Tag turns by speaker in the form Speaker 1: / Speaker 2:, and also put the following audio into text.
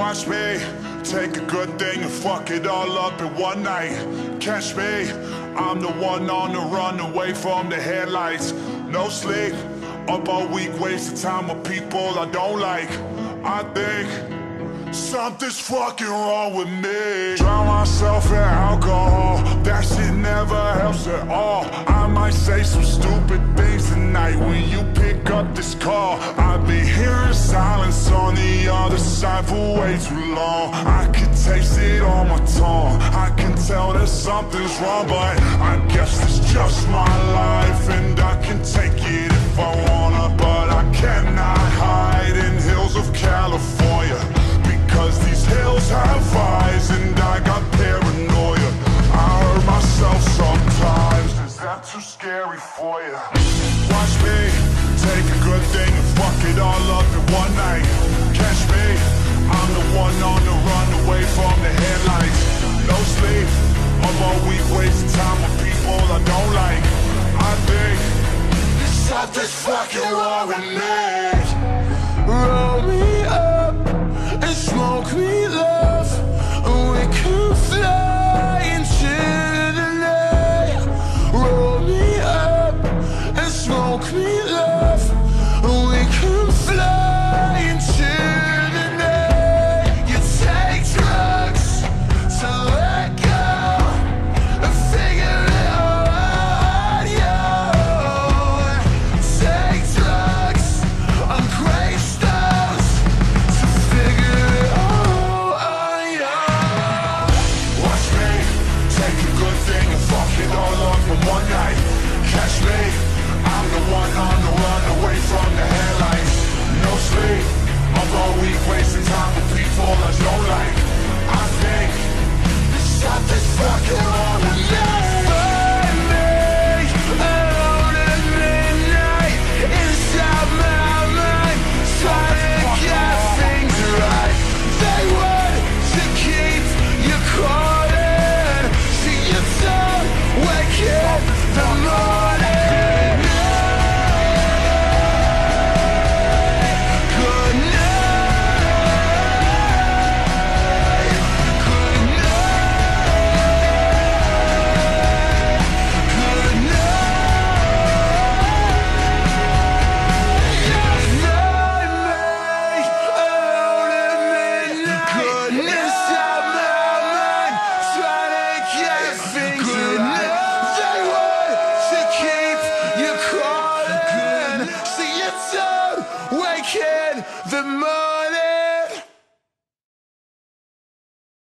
Speaker 1: Watch me take a good thing and fuck it all up in one night. Catch me, I'm the one on the run away from the headlights. No sleep, up all week, wasting time with people I don't like. I think something's fucking wrong with me. Drown myself in alcohol, that shit never helps at all. I might say some stupid things tonight when you this call. I've been hearing silence on the other side for way too long. I can taste it on my tongue. I can tell that something's wrong, but I guess it's just my life, and I can take it if I wanna, but I cannot hide in hills of California because these hills have eyes, and I got paranoia. I hurt myself sometimes. Is that too scary for you? Take a good thing and fuck it all up in one night. Catch me, I'm the one on the run away from the headlights. No sleep, I'm all week wasting time with people I don't like. I think something's fucking wrong with me.
Speaker 2: The morning.